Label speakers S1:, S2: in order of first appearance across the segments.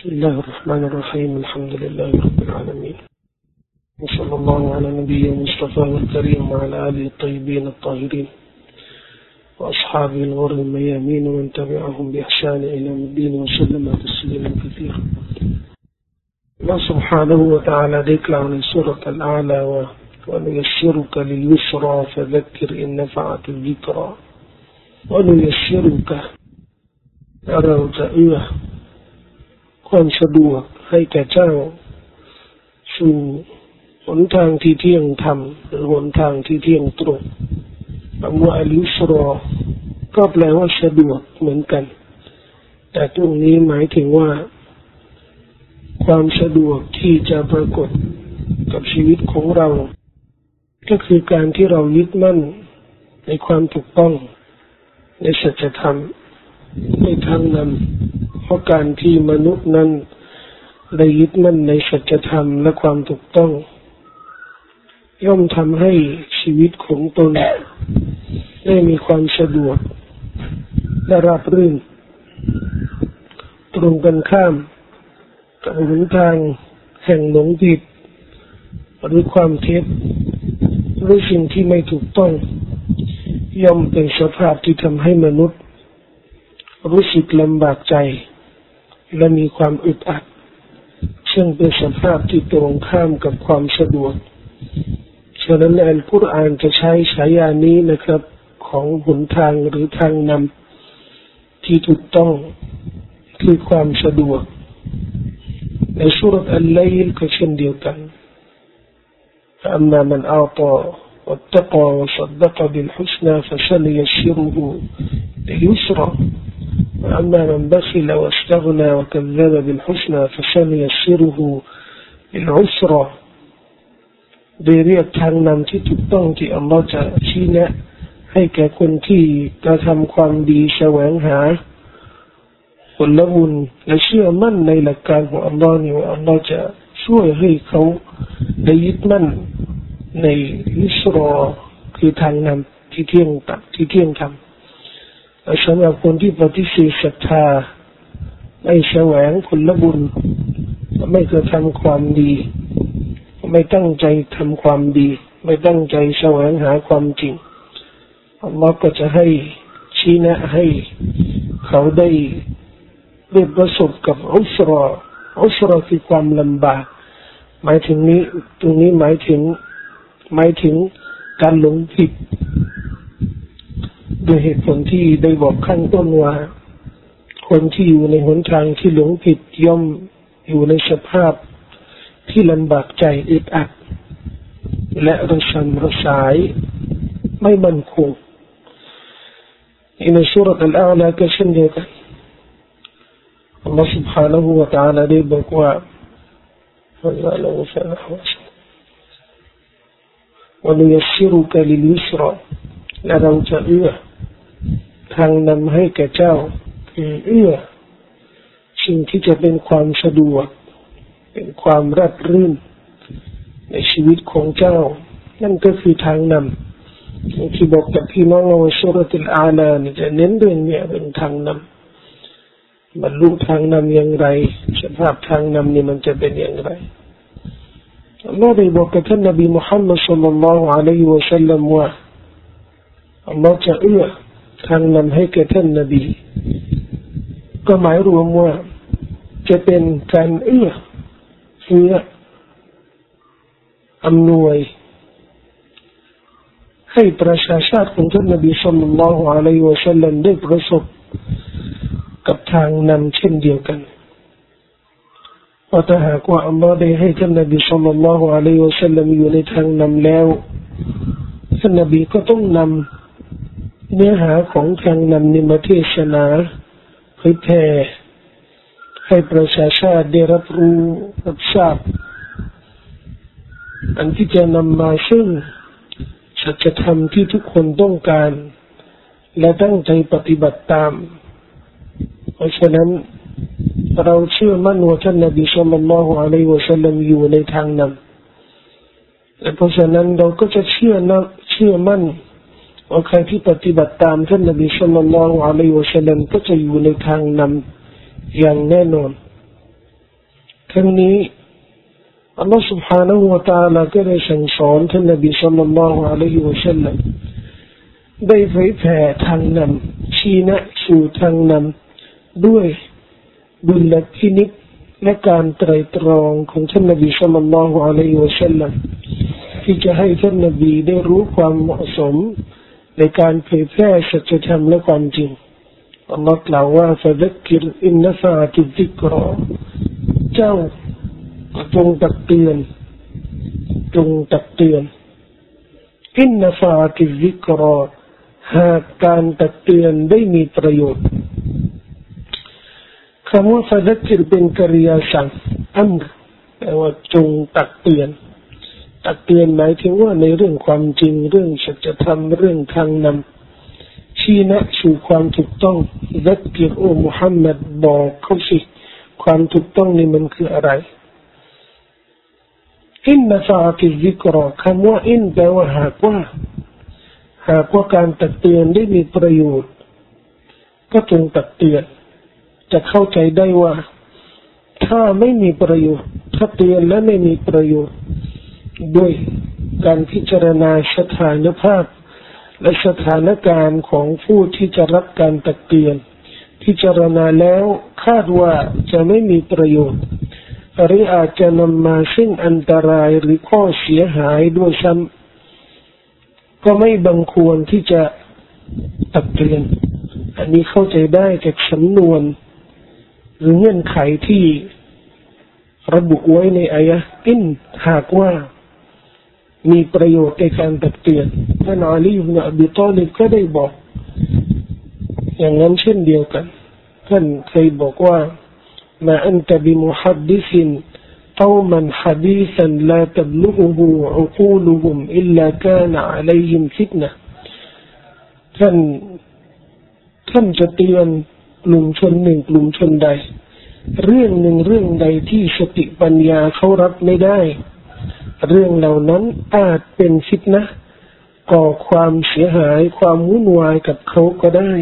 S1: بسم الله الرحمن الرحيم الحمد لله رب العالمين. وصلى الله على نبيه المصطفى الكريم وعلى آله الطيبين الطاهرين. وأصحابه الغر الميامين ومن تبعهم بإحسان إلى الدين وسلم تسليما كثيرا. الله سبحانه وتعالى ذكر عن سورة الأعلى ونيسرك لليسرى فذكر إن نفعت الذكرى. ونيسرك. أرى تأيوه ความสะดวกให้แก่เจ้า สู่หนทางที่เที่ยงธรรมหรือหนทางที่เที่ยงตรงคำว่าอลิสรอ ก็แปลว่าสะดวกเหมือนกัน แต่ตรงนี้หมายถึงว่า ความสะดวกที่จะปรากฏกับชีวิตของเรา ก็คือการที่เรายึดมั่นในความถูกต้อง ในสัจธรรมในทางนั้นเพ ราะการที่มนุษย์นั้นได้ยึดมั่นในสัจธรรมและความถูกต้อง ย่อมทำให้ชีวิตของตน ได้มีความสะดวกและราบรื่น ตรงกันข้ามกับหนทางแห่งหลงผิดหรือความเท็จหรือสิ่งที่ไม่ถูกต้อง ย่อมเป็นสภาพที่ทำให้มนุษย์ รู้สึกลำบากใจ และมีความอึดอัด ซึ่งเป็นสภาพที่ตรงข้ามกับความสะดวก ฉะนั้นอัลกุรอานจะใช้ฉายานี้นะครับ ของหนทางหรือทางนำที่ถูกต้องคือความสะดวก ในสุรอัลไลลก็เช่นเดียวกัน فأما من أعطى واتقى وصدق بالحسنى فسنيسره ليسرى وأما من بخل واستغنى وكذب بالحسنى فسنيسره للعسرى โดยเรียกทางนำที่ถูกต้องที่อัลลอฮ์จะชี้แนะ ให้แก่คนที่กระทำความดีแสวงหา ผลบุญและเชื่อมั่นในหลักการของอัลลอฮ์นี่ว่าอัลลอฮ์จะช่วยให้เขาได้ยึดมั่นในอิสรอคือทางนำที่เที่ยงตัดที่เที่ยงธรรม สำหรับคนที่ปฏิเสธศรัทธา ไม่แสวงผลบุญ ไม่กระทำความดี ไม่ตั้งใจทำความดี ไม่ตั้งใจแสวงหาความจริงอัลลอฮ์ก็จะให้ชี้แนะให้เขาได้ได้ประสบกับอุสรออุสรอคือความลำบาก หมายถึงนี้ ตรงนี้หมายถึง หมายถึงการหลงผิด โดยเหตุผลที่ได้บอกข้างต้นว่า คนที่อยู่ในหนทางที่หลงผิดย่อมอยู่ในสภาพที่ลำบากใจอึดอัดและระสำระสายไม่มั่นคงในสุรษอัลอาลาก็เช่นเดียวกัน Allah subhanahu wa ta'ala ได้บอกว่า فَلَا فَلَا ونيسرك لليسرى และเราจะเอื้อ ทางนำให้แก่เจ้าคือเอื้อสิ่งที่จะเป็นความสะดวก เป็นความรัดรื่น ในชีวิตของเจ้า นั่นก็คือทางนำที่บอกกับพี่น้องว่าสุรติลอาลานี่จะเน้นเรื่องนี้เป็นทางนำบรรลุทางนำอย่างไร สภาพทางนำนี่มันจะเป็นอย่างไรอัลลอฮ์ได้บอกกับท่านนบีมุฮัมมัดสุลลัลลอฮุอะลัยฮิวะสัลลัมว่าอัลลอฮ์จะเอื้อ ทางนำให้แก่ท่านนบี ก็หมายรวมว่าจะเป็นการเอื้อเฟื้ออำนวย ให้ประชาชาติของท่านนบีสุลลัลลอฮุอะลัยวะสัลลัมได้ประสบกับทางนำเช่นเดียวกันว่าถ้าหากว่าอัลลอฮ์ได้ให้ท่านนบีสุลต่านละฮ์อะลัยวะสัลลัมอยู่ในทางนำแล้วท่านนบีก็ต้องนำ เนื้อหาของทางนำนี้มาเทศนาเผยแผ่ให้ประชาชาติได้รับรู้รับทราบอันที่จะนำมาซึ่งสัจธรรมที่ทุกคนต้องการ และตั้งใจปฏิบัติตาม เพราะฉะนั้นเราเชื่อมั่นว่าท่านนบีสุลต่านละฮ์อะลัยฮิวะสัลลัมอยู่ในทางนั้นและเพราะฉะนั้นเราก็จะเชื่อนะเชื่อมั่น ว่าใครที่ปฏิบัติตามท่านนบีสุลต่านละฮ์อะลัยฮิวะสัลลัมก็จะอยู่ในทางนั้นอย่างแน่นอน ทั้งนี้อัลลอฮฺ سبحانه และ تعالى ก็ได้สั่งสอนท่านนบีสัลลัลลอฮุอะลัยฮิวะสัลลัมได้เผยแผ่ทางนำชี้แนะสู่ทางนำด้วยดุลพินิจและการไตรตรองของท่านนบีสัลลัลลอฮุอะลัยฮิวะสัลลัมที่จะให้ท่านนบีได้รู้ความเหมาะสม ในการเผยแพร่สัจธรรมและความจริงอัลลอฮ์กล่าวว่าفذكر إن نفعت الذكرىเจ้าจงตักเตือนจงตักเตือนإن نفعت الذكرىหากการตักเตือนได้มีประโยชน์คำว่าฟะดักกิรเป็นกริยาสั่งอัมแปลว่าจงตักเตือน ตักเตือนหมายถึงว่าในเรื่องความจริงเรื่องสัจธรรมเรื่องทางนำชี้แนะสู่ความถูกต้องดักกิรโอมุฮัมมัดบอกเขาสิความถูกต้องนี่มันคืออะไรอินนาฟาติซิกรอคำว่าอินแปลว่าหากว่า หากว่าการตักเตือนได้มีประโยชน์ ก็จงตักเตือน จะเข้าใจได้ว่า ถ้าไม่มีประโยชน์ ถ้าเตือนและไม่มีประโยชน์ ด้วยการพิจารณาสถานภาพ และสถานการณ์ของผู้ที่จะรับการตักเตือน พิจารณาแล้วคาดว่าจะไม่มีประโยชน์หรืออาจจะนำมาซึ่งอันตรายหรือข้อเสียหายด้วยซ้ำก็ไม่บังควรที่จะตักเตือน อันนี้เข้าใจได้จากสำนวน หรือเงื่อนไขที่ระบุไว้ในอายะอินหากว่า มีประโยชน์ในการตักเตือนท่านอาลีบุนอบิตอลิบก็ได้บอก อย่างนั้นเช่นเดียวกันท่านเคยบอกว่า ما أنت بمحدث قوما حديثا لا تبلغه عقولهم إلا كان عليهم فتنة ท่านท่านจะเตือนกลุ่มชนหนึ่งกลุ่มชนใด เรื่องหนึ่งเรื่องใดที่สติปัญญาเขารับไม่ได้ เรื่องเหล่านั้นอาจเป็นฟิตนะก่อความเสียหายความวุ่นวายกับเขาก็ได้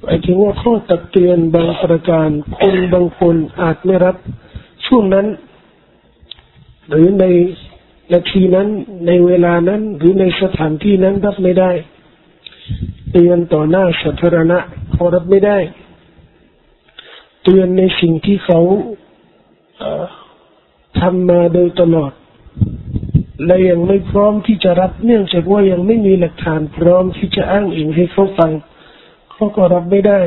S1: หมายถึงว่าข้อตักเตือนบางประการคนบางคนอาจไม่รับ ช่วงนั้น หรือในนาทีนั้นในเวลานั้น หรือในสถานที่นั้นรับไม่ได้ เตือนต่อหน้าสาธารณะเขารับไม่ได้ เตือนในสิ่งที่เขา ทำมาโดยตลอด และยังไม่พร้อมที่จะรับเนื่องจากว่ายังไม่มีหลักฐานพร้อมที่จะอ้างอิงให้เขาฟังเขาก็รับไม่ได้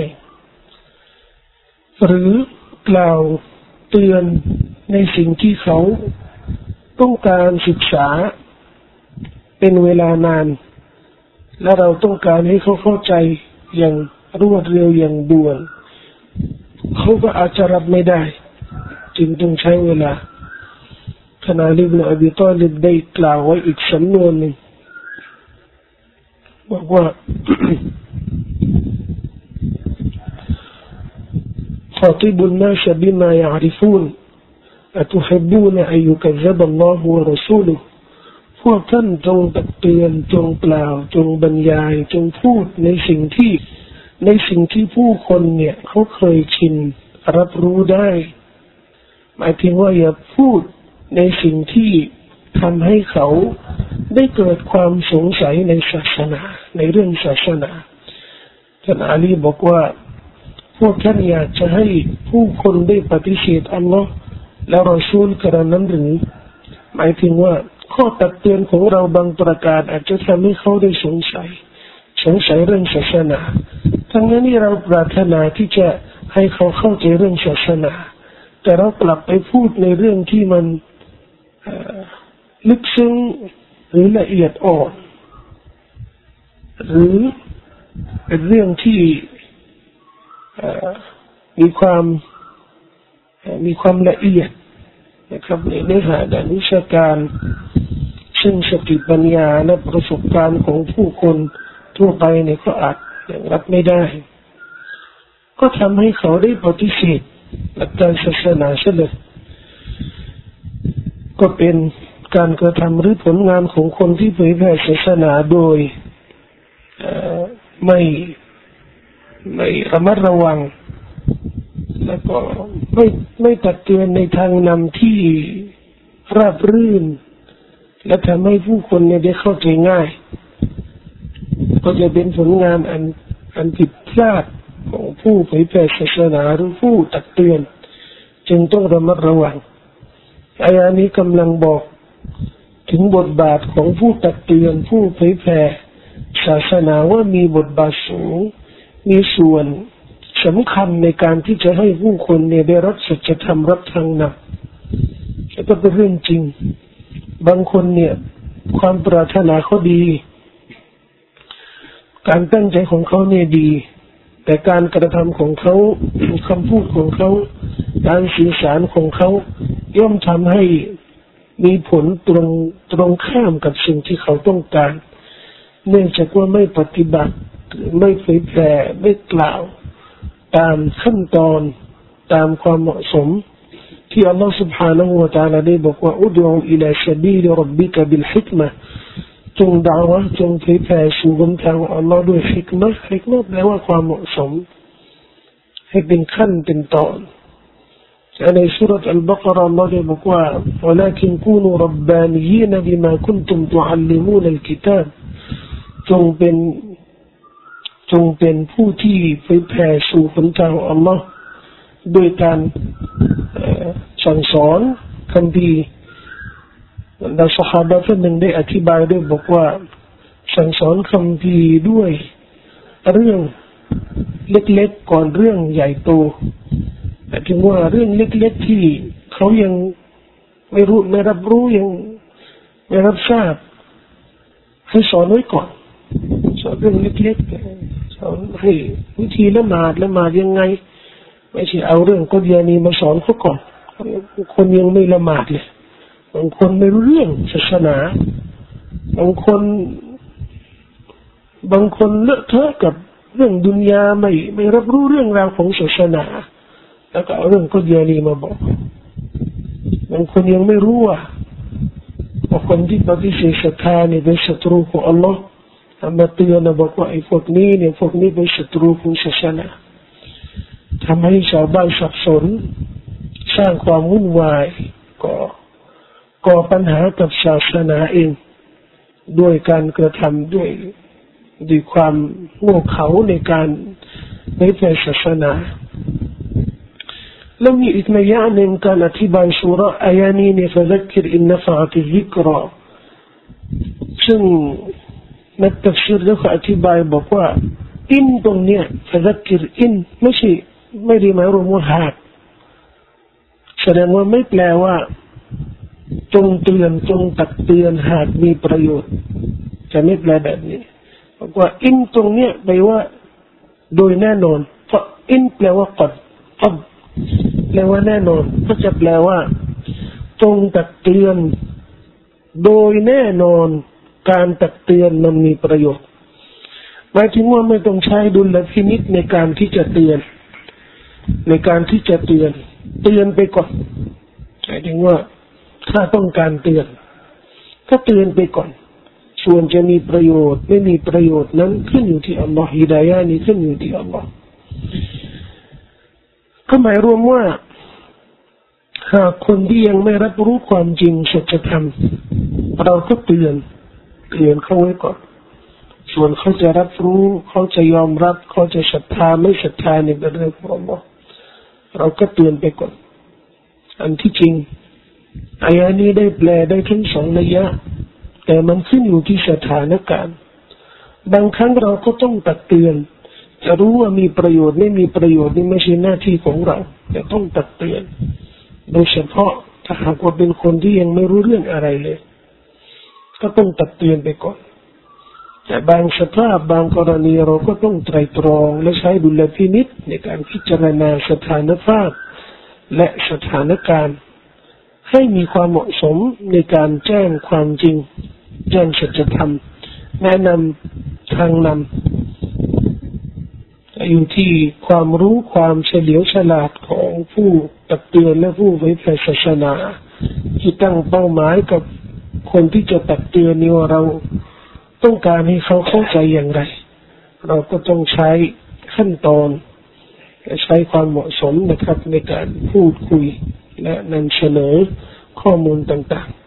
S1: หรือกล่าวเตือนในสิ่งที่เขาต้องการศึกษาเป็นเวลานาน และเราต้องการให้เขาเข้าใจอย่างรวดเร็วอย่างด่วนเขาก็อาจจะรับไม่ได้ จึงต้องใช้เวลา ท่านอาลีบนอบีตอลิบได้กล่าวไว้อีกสำนวนหนึ่งบอกว่า خاطب الناس بما يعرفون أتحبون أن يكذب الله ورسوله พวกท่านจงตักเตือนจงกล่าวจงบรรยายจงพูดในสิ่งที่ ในสิ่งที่ผู้คนเนี่ยเขาเคยชินรับรู้ได้ หมายถึงว่าอย่าพูด ในสิ่งที่ทำให้เขาได้เกิดความสงสัยในศาสนา ในเรื่องศาสนาท่านอาลีบอกว่า พวกท่านอยากจะให้ผู้คนได้ปฏิเสธอัลลอฮ์แล้วรอซูลกระนั้นหรือ หมายถึงว่าข้อตักเตือนของเราบางประการอาจจะทำให้เขาได้สงสัย สงสัยเรื่องศาสนา ทั้งนั้นที่เราปรารถนาที่จะให้เขาเข้าใจเรื่องศาสนา แต่เรากลับไปพูดในเรื่องที่มัน ลึกซึ้งหรือละเอียดอ่อนหรือเป็นเรื่องที่มีความมีความละเอียดนะครับในเนื้อหาด้านวิชาการ ซึ่งสติปัญญาและประสบการณ์ของผู้คนทั่วไปเนี่ยก็อาจรับไม่ได้ ก็ทำให้เขาได้ปฏิเสธหลักการศาสนาเสด็จ ก็เป็นการกระทำหรือผลงานของคนที่เผยแผ่ศาสนาโดยไม่ไม่ระมัดระวัง แล้วก็ไม่ไม่ตักเตือนในทางนำที่ราบรื่น และทำให้ผู้คนเนี่ยได้เข้าใจง่าย ก็จะเป็นผลงานอันอันผิดพลาดของผู้เผยแผ่ศาสนาหรือผู้ตักเตือน จึงต้องระมัดระวัง อายานี้กำลังบอกถึงบทบาทของผู้ตักเตือนผู้เผยแผ่ศาสนาว่ามีบทบาทสูง มีส่วนสำคัญในการที่จะให้ผู้คนเนี่ยได้รับสัจธรรมรับทางนำแล้วก็เป็นเรื่องจริง บางคนเนี่ย ความปรารถนาเขาดี การตั้งใจของเขาเนี่ยดี แต่การกระทำของเขาคำพูดของเขา การสื่อสารของเขา ย่อมทำให้มีผลตรงตรงข้ามกับสิ่งที่เขาต้องการ เนื่องจากว่าไม่ปฏิบัติไม่เผยแผ่ไม่กล่าว ตามขั้นตอนตามความเหมาะสม ที่อัลลอฮฺ سبحانه และ تعالى ได้บอกว่าอุดอูอิลาซาบีลรับบิกะบิลฮิกมะจงด่าวะจงเผยแผ่สู่บนทางอัลลอฮ์ด้วยฮิกมะฮิกมะแปลว่าความเหมาะสม ให้เป็นขั้นเป็นตอน ในสุรษอัลบากรอัลลอฮ์ได้บอกว่า ولكن كونوا ربانيين بما كنتم تعلمون الكتاب จงเป็นจงเป็นผู้ที่ไปแผ่สู่หนทางอัลลอฮ์โดยการสั่งสอนคำพีดาสฮาบะท่านหนึ่งได้อธิบายด้วยบอกว่าสั่งสอนคำพีด้วยเรื่องเล็กๆก่อนเรื่องใหญ่โต แต่ถึงว่าเรื่องเล็กๆที่เขายังไม่รู้ไม่รับรู้ยังไม่รับทราบให้สอนไว้ก่อนสอนเรื่องเล็กๆสอนให้วิธีละหมาดละหมาดยังไง ไม่ใช่เอาเรื่องกฎยานีมาสอนเขาก่อนคนยังไม่ละหมาดเลยบางคนไม่รู้เรื่องศาสนาบางคน บางคนเลอะเทอะกับเรื่องดุนยาไม่ไม่รับรู้เรื่องราวของศาสนา แล้วก็เอาเรื่องกฎยานีมาบอกบางคนยังไม่รู้ว่าว่าคนที่ปฏิเสธศรัทธาเนี่ยเป็นศัตรูของอัลลอฮ์มาเตือนนะบอกว่าไอ้พวกนี้เนี่ยพวกนี้เป็นศัตรูของศาสนาทำให้ชาวบ้านสับสน สร้างความวุ่นวายก่อก่อปัญหากับศาสนาเอง ด้วยการกระทำด้วยด้วยความโง่เขลาในการในแผ่ศาสนา แล้วมีอีกนัยยะหนึ่งการอธิบายสุรอายานี้เนี่ยฟะซักรอินนฟะติซิกรอซึ่งนักตัฟซีรแล้วก็อธิบายบอกว่าอินตรงเนี้ยฟะซักรอินไม่ใช่ไม่ได้หมายรวมว่าหากแสดงว่าไม่แปลว่า จงเตือนจงตักเตือนหากมีประโยชน์ จะไม่แปลแบบนี้บอกว่า อินตรงเนี้ยแปลว่า โดยแน่นอน เพราะอินแปลว่ากัดกัด แปลว่าแน่นอนก็จะแปลว่าจงตักเตือน โดยแน่นอนการตักเตือนมันมีประโยชน์หมายถึงว่าไม่ต้องใช้ดุลพินิษในการที่จะเตือน ในการที่จะเตือน เตือนไปก่อนหมายถึงว่าถ้าต้องการเตือน ก็เตือนไปก่อน ส่วนจะมีประโยชน์ ไม่มีประโยชน์นั้นขึ้นอยู่ที่อัลลอฮฺฮิดายานี้ขึ้นอยู่ที่อัลลอฮฺ ก็หมายรวมว่า หากคนที่ยังไม่รับรู้ความจริงสัจธรรมเราก็เตือนเตือนเขาไว้ก่อน ส่วนเขาจะรับรู้ เขาจะยอมรับ เขาจะศรัทธาไม่ศรัทธาในเรื่องของเราเราก็เตือนไปก่อน อันที่จริงอายานี้ได้แปลได้ทั้งสองนัยยะ แต่มันขึ้นอยู่ที่สถานการณ์ บางครั้งเราก็ต้องตักเตือน จะรู้ว่ามีประโยชน์ไม่มีประโยชน์นี่ไม่ใช่หน้าที่ของเราแต่ต้องตักเตือน โดยเฉพาะถ้าหากว่าเป็นคนที่ยังไม่รู้เรื่องอะไรเลย ก็ต้องตักเตือนไปก่อน แต่บางสภาพบางกรณีเราก็ต้องไตรตรองและใช้ดุลพินิษในการพิจารณาสถานภาพ และสถานการณ์ ให้มีความเหมาะสมในการแจ้งความจริงแจ้งสัจธรรมแนะนำทางนำ อยู่ที่ความรู้ความเฉลียวฉลาดของผู้ตักเตือนและผู้เผยแผ่ศาสนา ที่ตั้งเป้าหมายกับคนที่จะตักเตือนนี่ว่าเราต้องการให้เขาเข้าใจอย่างไร เราก็ต้องใช้ขั้นตอน และใช้ความเหมาะสมนะครับในการพูดคุยและนำเสนอข้อมูลต่างๆ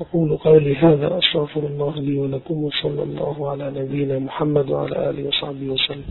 S1: أقول قولي هذا أستغفر الله لي ولكم وصلى الله على نبينا محمد وعلى آله وصحبه وسلم